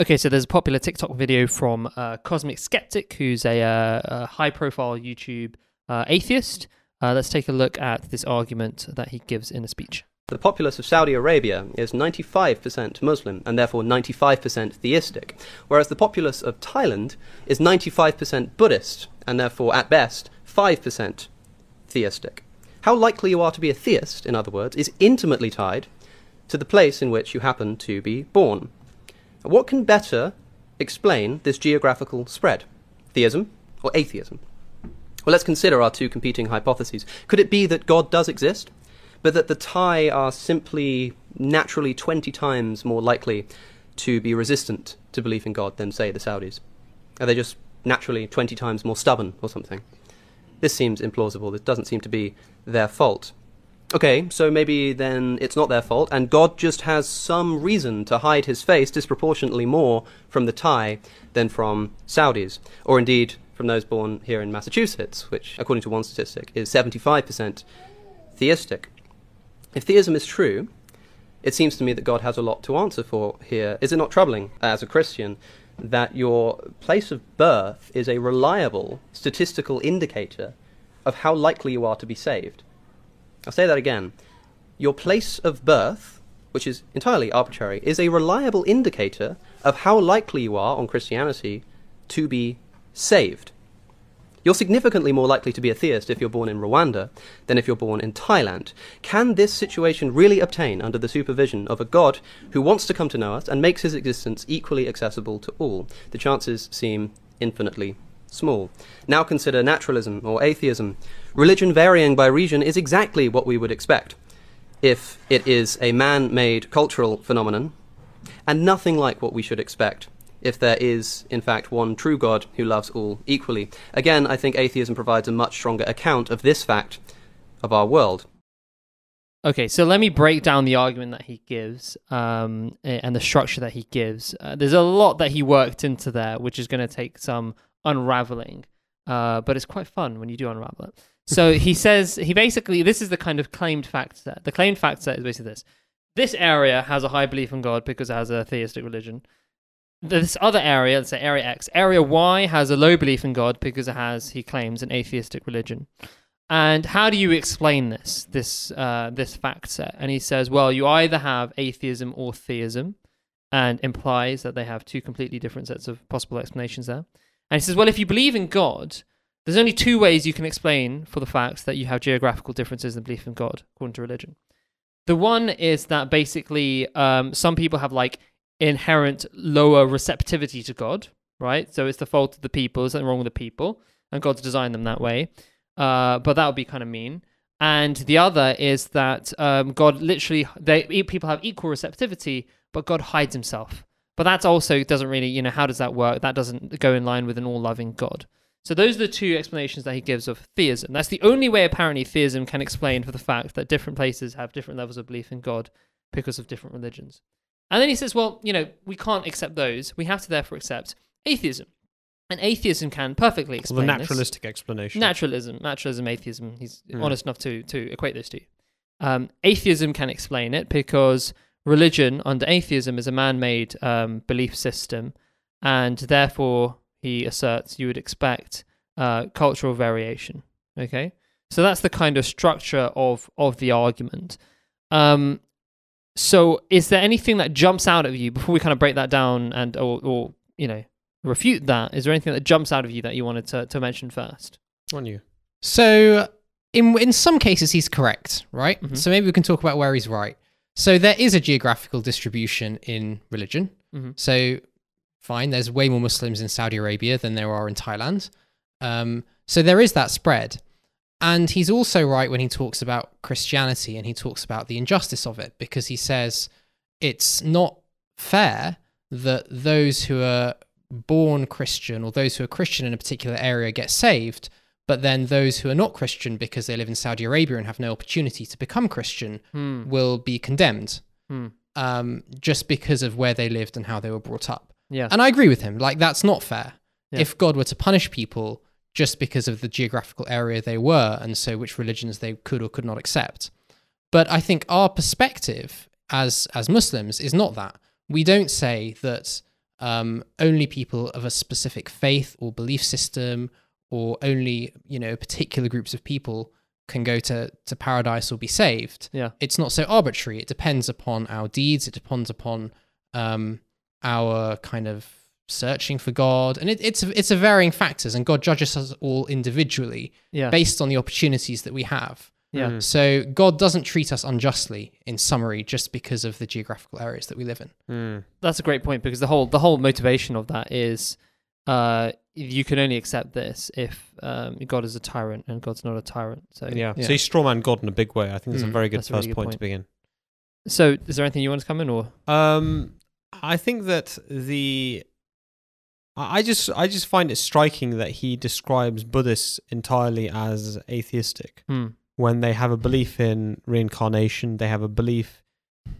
Okay, so there's a popular TikTok video from uh, Cosmic Skeptic, who's a, uh, a high-profile YouTube uh, atheist. Uh, let's take a look at this argument that he gives in a speech. The populace of Saudi Arabia is 95% Muslim and therefore 95% theistic, whereas the populace of Thailand is 95% Buddhist and therefore, at best, 5% theistic. How likely you are to be a theist, in other words, is intimately tied to the place in which you happen to be born. What can better explain this geographical spread? Theism or atheism? Well, let's consider our two competing hypotheses. Could it be that God does exist, but that the Thai are simply naturally 20 times more likely to be resistant to belief in God than, say, the Saudis? Are they just naturally 20 times more stubborn or something? This seems implausible. This doesn't seem to be their fault. Okay, so maybe then it's not their fault, and God just has some reason to hide his face disproportionately more from the Thai than from Saudis, or indeed from those born here in Massachusetts, which, according to one statistic, is 75% theistic. If theism is true, it seems to me that God has a lot to answer for here. Is it not troubling, as a Christian, that your place of birth is a reliable statistical indicator of how likely you are to be saved? I'll say that again. Your place of birth, which is entirely arbitrary, is a reliable indicator of how likely you are on Christianity to be saved. You're significantly more likely to be a theist if you're born in Rwanda than if you're born in Thailand. Can this situation really obtain under the supervision of a God who wants to come to know us and makes his existence equally accessible to all? The chances seem infinitely small. Now consider naturalism or atheism. Religion varying by region is exactly what we would expect if it is a man made cultural phenomenon, and nothing like what we should expect if there is, in fact, one true God who loves all equally. Again, I think atheism provides a much stronger account of this fact of our world. Okay, so let me break down the argument that he gives um, and the structure that he gives. Uh, there's a lot that he worked into there, which is going to take some unraveling, uh, but it's quite fun when you do unravel it. So he says he basically this is the kind of claimed fact set. The claimed fact set is basically this: this area has a high belief in God because it has a theistic religion. This other area, let's say area X, area Y has a low belief in God because it has, he claims, an atheistic religion. And how do you explain this this uh, this fact set? And he says, well, you either have atheism or theism, and implies that they have two completely different sets of possible explanations there. And he says, well, if you believe in God, there's only two ways you can explain for the fact that you have geographical differences in belief in God, according to religion. The one is that basically um, some people have like inherent lower receptivity to God, right? So it's the fault of the people, there's something wrong with the people, and God's designed them that way. Uh, but that would be kind of mean. And the other is that um, God literally, they people have equal receptivity, but God hides himself. But that also doesn't really, you know, how does that work? That doesn't go in line with an all loving God. So those are the two explanations that he gives of theism. That's the only way apparently theism can explain for the fact that different places have different levels of belief in God because of different religions. And then he says, well, you know, we can't accept those. We have to therefore accept atheism. And atheism can perfectly explain well, the naturalistic this. explanation. Naturalism, naturalism, atheism. He's mm. honest enough to to equate those two. Um, atheism can explain it because religion under atheism is a man-made um, belief system, and therefore he asserts you would expect uh, cultural variation. Okay, so that's the kind of structure of of the argument. Um, so, is there anything that jumps out at you before we kind of break that down and or, or you know refute that? Is there anything that jumps out of you that you wanted to, to mention first? On you. So, in in some cases, he's correct, right? Mm-hmm. So maybe we can talk about where he's right. So there is a geographical distribution in religion. Mm-hmm. So fine, there's way more Muslims in Saudi Arabia than there are in Thailand. Um, so there is that spread. And he's also right when he talks about Christianity and he talks about the injustice of it because he says it's not fair that those who are born Christian or those who are Christian in a particular area get saved, but then those who are not Christian because they live in Saudi Arabia and have no opportunity to become Christian hmm. will be condemned hmm. um, just because of where they lived and how they were brought up. Yeah. And I agree with him. Like, that's not fair. Yeah. If God were to punish people just because of the geographical area they were and so which religions they could or could not accept. But I think our perspective as as Muslims is not that. We don't say that um, only people of a specific faith or belief system, or only you know particular groups of people can go to to paradise or be saved. Yeah. It's not so arbitrary. It depends upon our deeds. It depends upon um, our kind of searching for God, and it, it's it's a varying factors. And God judges us all individually Yeah. based on the opportunities that we have. yeah. Mm. So God doesn't treat us unjustly, in summary, just because of the geographical areas that we live in. Mm. That's a great point because the whole the whole motivation of that is uh you can only accept this if um, God is a tyrant and God's not a tyrant. So Yeah. Yeah. So he's strawman God in a big way. I think that's Mm, a very good that's a really first good point, to begin. So is there anything you want to come in or Um, I think that the I I just I just find it striking that he describes Buddhists entirely as atheistic hmm. when they have a belief in reincarnation. They have a belief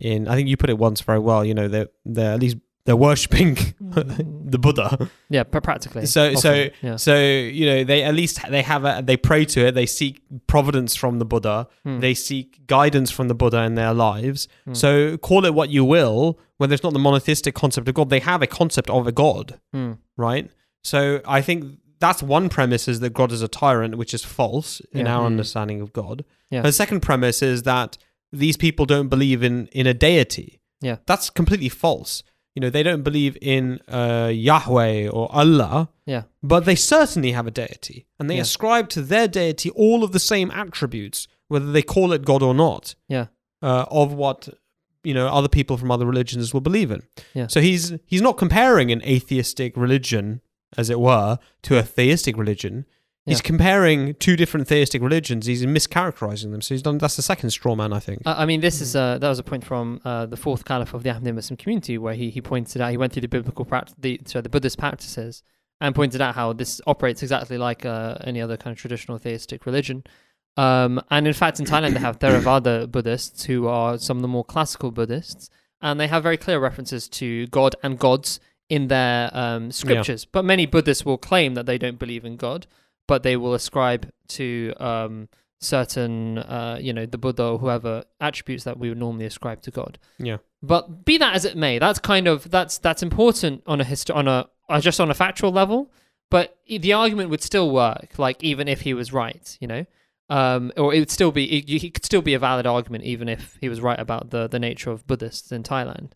in. I think you put it once very well. You know, they're they're at least they're worshipping the Buddha. yeah, pr- practically. So so yeah. so you know they at least they have a they pray to it. They seek providence from the Buddha. Hmm. They seek guidance from the Buddha in their lives. Hmm. So call it what you will. When there's not the monotheistic concept of God, they have a concept of a God, Hmm. right? So I think that's one premise is that God is a tyrant, which is false in Yeah. our understanding of God. Yeah. The second premise is that these people don't believe in in a deity. Yeah. That's completely false. You know, they don't believe in uh, Yahweh or Allah, Yeah. but they certainly have a deity, and they Yeah. ascribe to their deity all of the same attributes, whether they call it God or not Yeah. uh, of what you know other people from other religions will believe in. Yeah. So he's he's not comparing an atheistic religion, as it were, to a theistic religion. He's comparing two different theistic religions. He's mischaracterizing them. So he's done. That's the second straw man, I think. I I mean, this is uh, that was a point from uh, the fourth caliph of the Ahmadiyya Muslim community, where he, he pointed out he went through the biblical practice, the sorry, the Buddhist practices, and pointed out how this operates exactly like uh, any other kind of traditional theistic religion. Um, and in fact, in Thailand, they have Theravada Buddhists who are some of the more classical Buddhists, and they have very clear references to God and gods in their um, scriptures. But many Buddhists will claim that they don't believe in God, but they will ascribe to um, certain, uh, you know, the Buddha or whoever attributes that we would normally ascribe to God. Yeah. But be that as it may, that's kind of that's that's important on a histo- on a uh, just on a factual level. But the argument would still work, like even if he was right, you know, um, or it would still be it, it could still be a valid argument even if he was right about the the nature of Buddhists in Thailand.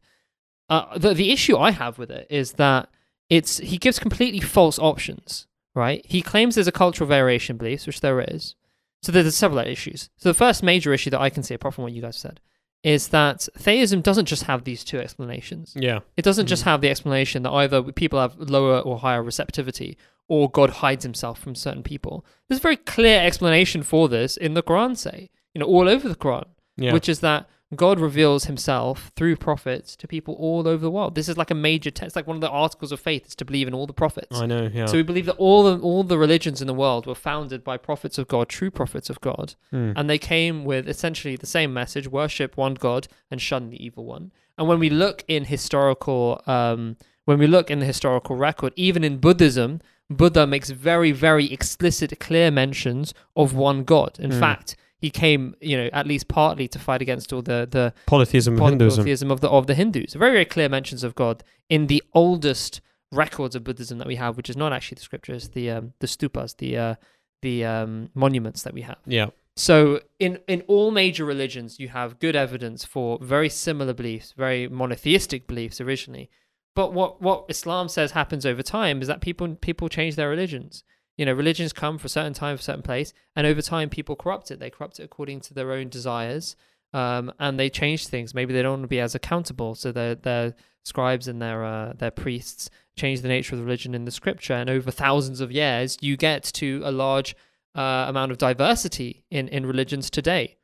Uh, the the issue I have with it is that it's he gives completely false options, right? He claims there's a cultural variation beliefs, which there is. So there's several issues. So the first major issue that I can see, apart from what you guys said, is that theism doesn't just have these two explanations. Yeah. It doesn't just mm-hmm. have the explanation that either people have lower or higher receptivity or God hides himself from certain people. There's a very clear explanation for this in the Quran, say, you know, all over the Quran, Yeah. which is that God reveals himself through prophets to people all over the world. This is like a major text, like one of the articles of faith is to believe in all the prophets. I know. Yeah. So we believe that all the all the religions in the world were founded by prophets of God, true prophets of God, Hmm. and they came with essentially the same message: worship one God and shun the evil one. And when we look in historical, um, when we look in the historical record, even in Buddhism, Buddha makes very, very explicit, clear mentions of one God. In Mm. fact, he came, you know, at least partly to fight against all the the Polytheism of Hinduism. of the of the Hindus. Very, very clear mentions of God in the oldest records of Buddhism that we have, which is not actually the scriptures, the um, the stupas, the uh, the um, monuments that we have. Yeah. So in in all major religions, you have good evidence for very similar beliefs, very monotheistic beliefs originally. But what what Islam says happens over time is that people people change their religions. You know, religions come for a certain time, for a certain place, and over time, people corrupt it. They corrupt it according to their own desires, um, and they change things. Maybe they don't want to be as accountable, so their their scribes and their uh, their priests change the nature of the religion in the scripture. And over thousands of years, you get to a large uh, amount of diversity in in religions today.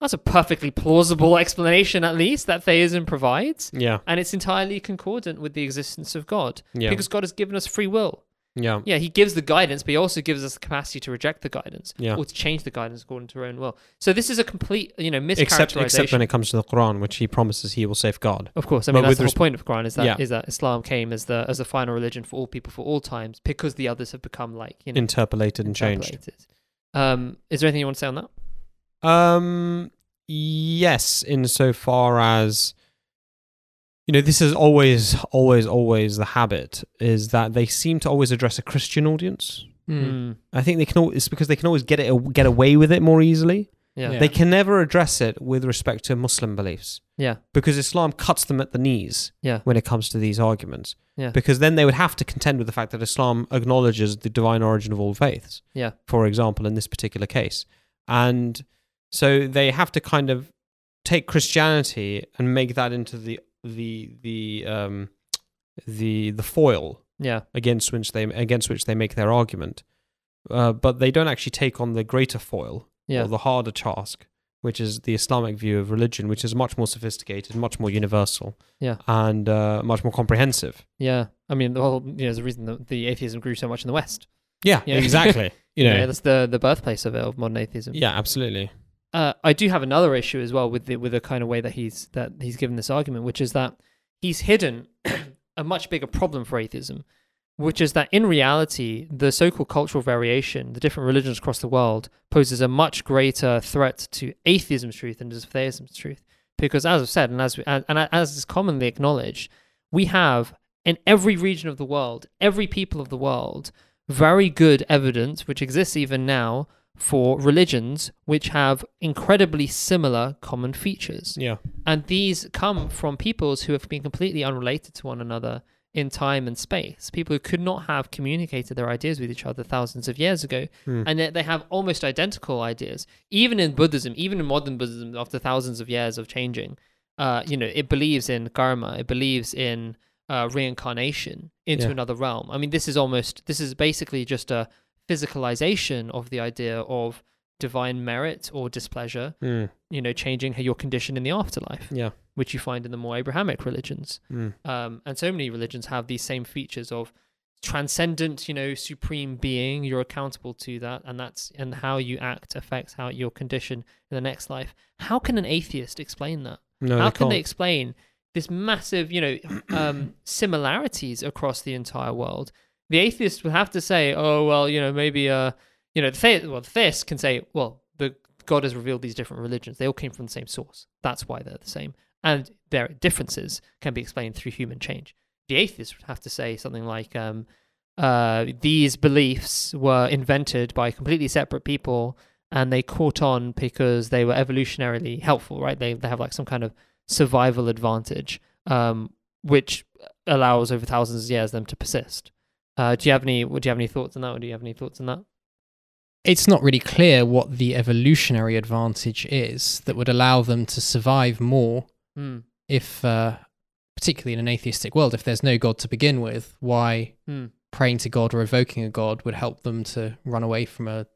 That's a perfectly plausible explanation, at least, that theism provides. Yeah. And it's entirely concordant with the existence of God. Yeah. Because God has given us free will. Yeah. Yeah, He gives the guidance, but He also gives us the capacity to reject the guidance Yeah. or to change the guidance according to our own will. So this is a complete, you know, mischaracterization. Except except when it comes to the Quran, which he promises he will safeguard. of course, I mean But that's the whole point of Quran is that is Yeah. that Islam came as the as the final religion for all people for all times because the others have become like you know Interpolated and changed. Um, is there anything you want to say on that? Um, yes, insofar as you know, this is always, always, always the habit is that they seem to always address a Christian audience. Mm. I think they can. al- It's because they can always get it, get away with it more easily. Yeah. Yeah. They can never address it with respect to Muslim beliefs Yeah. because Islam cuts them at the knees Yeah. when it comes to these arguments. Yeah. Because then they would have to contend with the fact that Islam acknowledges the divine origin of all faiths. Yeah. For example, in this particular case, and so they have to kind of take Christianity and make that into the the the um the the foil Yeah. against which they against which they make their argument. Uh, but they don't actually take on the greater foil Yeah. or the harder task, which is the Islamic view of religion, which is much more sophisticated, much more universal, Yeah. and uh, much more comprehensive. Yeah. I mean, the whole, you know, there's a reason that the atheism grew so much in the West. Yeah, Yeah. exactly. You know, Yeah, that's the, the birthplace of it, of modern atheism. yeah, absolutely. Uh, I do have another issue as well with the with the kind of way that he's that he's given this argument, which is that he's hidden a much bigger problem for atheism, which is that in reality, the so-called cultural variation, the different religions across the world, poses a much greater threat to atheism's truth than does theism's truth. Because as I've said, and as we, and, and as is commonly acknowledged, we have in every region of the world, every people of the world, very good evidence, which exists even now, for religions which have incredibly similar common features. Yeah, And these come from peoples who have been completely unrelated to one another in time and space. People who could not have communicated their ideas with each other thousands of years ago. Hmm. And yet they have almost identical ideas. Even in Buddhism, even in modern Buddhism, after thousands of years of changing, uh, you know, it believes in karma, it believes in uh, reincarnation into Yeah. another realm. I mean, this is almost, this is basically just a physicalization of the idea of divine merit or displeasure, Mm, you know, changing your condition in the afterlife yeah, which you find in the more Abrahamic religions. mm, Um, and so many religions have these same features of transcendent, you know, supreme being. You're accountable to that, and that's and how you act affects how your condition in the next life. How can an atheist explain that? no, how they can they can't. explain this massive, you know, um, similarities across the entire world? The atheist would have to say, "Oh, well, you know, maybe, uh, you know, the theist, well, the theist can say, well, the God has revealed these different religions. They all came from the same source. That's why they're the same, and their differences can be explained through human change." The atheist would have to say something like, um, uh, "These beliefs were invented by completely separate people." And they caught on because they were evolutionarily helpful, right? They they have like some kind of survival advantage, um, which allows over thousands of years them to persist. Uh, do you have any? Would you have any thoughts on that? Or do you have any thoughts on that? It's not really clear what the evolutionary advantage is that would allow them to survive more Hmm. if, uh, particularly in an atheistic world, if there's no God to begin with, why Hmm. praying to God or evoking a God would help them to run away from a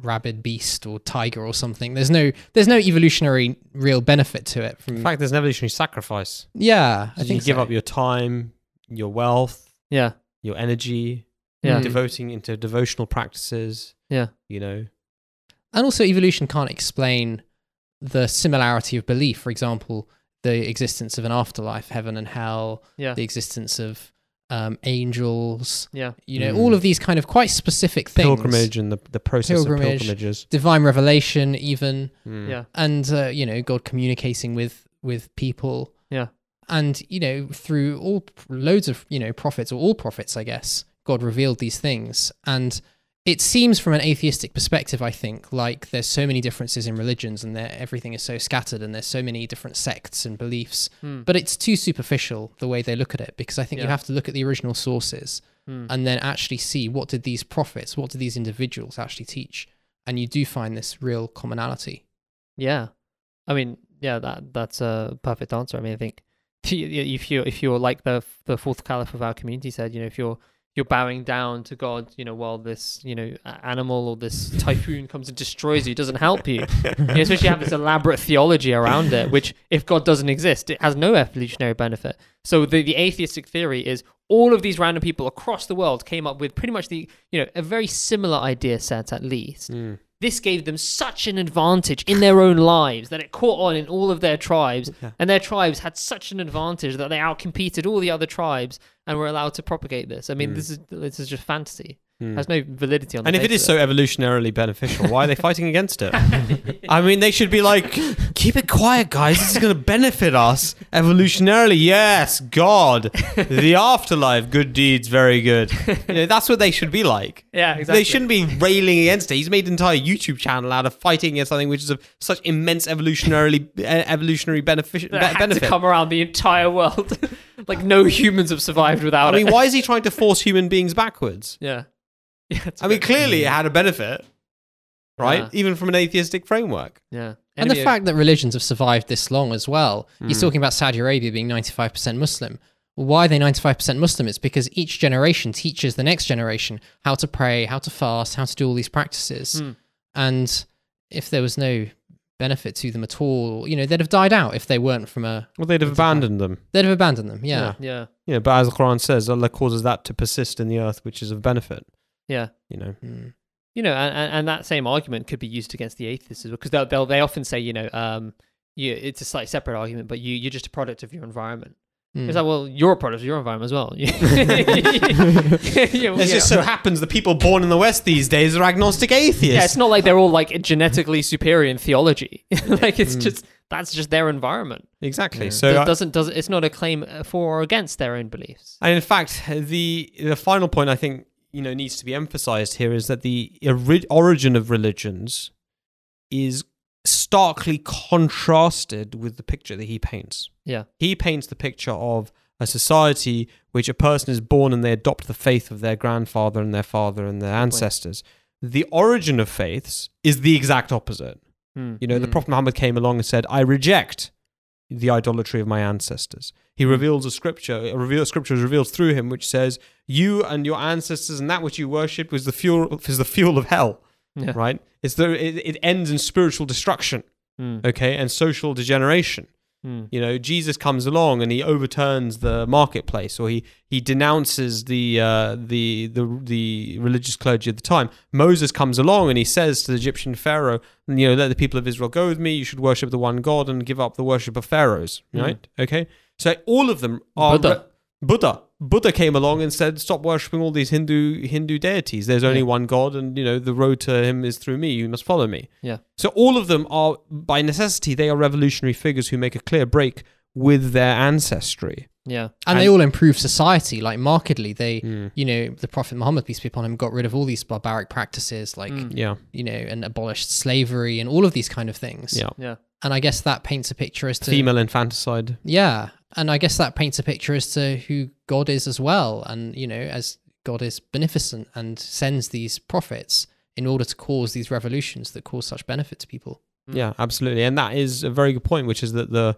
rabid beast or tiger or something. There's no there's no evolutionary real benefit to it. From In fact, there's an evolutionary sacrifice. yeah, I think you give so. up your time, your wealth, Yeah. Your energy, Yeah. Mm. devoting into devotional practices. Yeah. You know, And also, evolution can't explain the similarity of belief. For example, the existence of an afterlife, heaven and hell, Yeah. the existence of um, angels. Yeah. You know, Mm. all of these kind of quite specific things. pilgrimage and the, the process Pilgrimage. of pilgrimages. divine revelation, even, Mm. Yeah. and uh, you know, God communicating with with people. Yeah. And you know, through all loads of you know prophets or all prophets, I guess God revealed these things, and it seems from an atheistic perspective, I think, like there's so many differences in religions, and everything is so scattered, and there's so many different sects and beliefs. Hmm. But it's too superficial the way they look at it, because I think you have to look at the original sources Hmm. and then actually see what did these prophets, what did these individuals actually teach, and you do find this real commonality. Yeah, I mean, yeah, that that's a perfect answer. I mean, I think if you if you're like the the fourth caliph of our community said, you know, if you're you're bowing down to God, you know, while this you know animal or this typhoon comes and destroys you, it doesn't help you. you especially have this elaborate theology around it, which if God doesn't exist, it has no evolutionary benefit. So the the atheistic theory is all of these random people across the world came up with pretty much the you know a very similar idea set at least Mm. This gave them such an advantage in their own lives that it caught on in all of their tribes, Yeah. and their tribes had such an advantage that they outcompeted all the other tribes and were allowed to propagate this. I mean, Mm. this is this is just fantasy. Hmm. has no validity on. The And if it is so evolutionarily beneficial, why are they fighting against it? I mean, they should be like, keep it quiet, guys. This is going to benefit us evolutionarily. Yes, God, the afterlife, good deeds, very good. You know, that's what they should be like. yeah, exactly. They shouldn't be railing against it. He's made an entire YouTube channel out of fighting against something which is of such immense evolutionarily uh, evolutionary benefic- that be- had to benefit. come around the entire world. like no humans have survived without it. I mean, it. why is he trying to force human beings backwards? yeah, yeah. I mean, clearly it had a benefit, right? Yeah. even from an atheistic framework. yeah, And the Enemy of- fact that religions have survived this long as well. He's Mm. talking about Saudi Arabia being 95% Muslim. Why are they 95% Muslim? It's because each generation teaches the next generation how to pray, how to fast, how to do all these practices. Mm. And if there was no benefit to them at all, you know, they'd have died out if they weren't from a. Well, they'd have That's a fact. abandoned them. They'd have abandoned them. Yeah. yeah, Yeah, but as the Quran says, Allah causes that to persist in the earth, which is of benefit. Yeah. You know, Mm. you know, and, and, and that same argument could be used against the atheists as well, because they'll, they'll they often say, you know, um, you, it's a slightly separate argument, but you you're just a product of your environment. Mm. It's like, well, you're a product of your environment as well. yeah, it just so happens the people born in the West these days are agnostic atheists. yeah, it's not like they're all like genetically superior in theology. like it's Mm. just that's just their environment. exactly. Yeah. So, it doesn't does it's not a claim uh, for or against their own beliefs. and in fact, the the final point I think you know needs to be emphasized here is that the ori- origin of religions is starkly contrasted with the picture that he paints. Yeah. He paints the picture of a society which a person is born and they adopt the faith of their grandfather and their father and their ancestors. The origin of faiths is the exact opposite. Hmm. You know, the Mm. Prophet Muhammad came along and said, I reject the idolatry of my ancestors. He reveals a scripture, a reveal, scripture is revealed through him, which says, You and your ancestors and that which you worshipped was the fuel is the fuel of hell. Yeah. Right? It's the it, it ends in spiritual destruction, Hmm. okay, and social degeneration. Hmm. You know, Jesus comes along and he overturns the marketplace, or he he denounces the uh, the the the religious clergy at the time. Moses comes along and he says to the Egyptian pharaoh, you know, let the people of Israel go with me. You should worship the one God and give up the worship of pharaohs. Mm. Right? Okay. So all of them are Buddha. Buddha. Buddha came along and said, "Stop worshiping all these Hindu Hindu deities. There's only Yeah. one God, and you know the road to Him is through me. You must follow me." Yeah. So all of them are, by necessity, they are revolutionary figures who make a clear break with their ancestry. Yeah. And, they all improve society, like markedly. They, Mm. you know, the Prophet Muhammad, peace be upon him, got rid of all these barbaric practices, like, Mm. Yeah, you know, and abolished slavery and all of these kind of things. yeah. Yeah. And I guess that paints a picture as to Female infanticide. Yeah, and I guess that paints a picture as to who God is as well, and you know, as God is beneficent and sends these prophets in order to cause these revolutions that cause such benefit to people. Mm. Yeah, absolutely. And that is a very good point, which is that the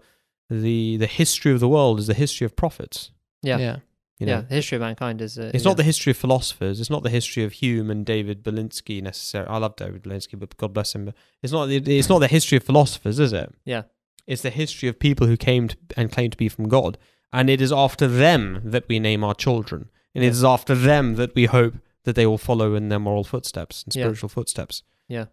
the the history of the world is the history of prophets. Yeah. yeah, You know? yeah. The history of mankind is. Uh, It's yeah. not the history of philosophers. It's not the history of Hume and David Berlinski necessarily. I love David Berlinski, but God bless him. But it's not. the- It's not the history of philosophers, is it? Yeah. It's the history of people who came to, and claimed to be from God, and it is after them that we name our children, and it Yeah. is after them that we hope that they will follow in their moral footsteps and Yeah. spiritual footsteps. Yeah.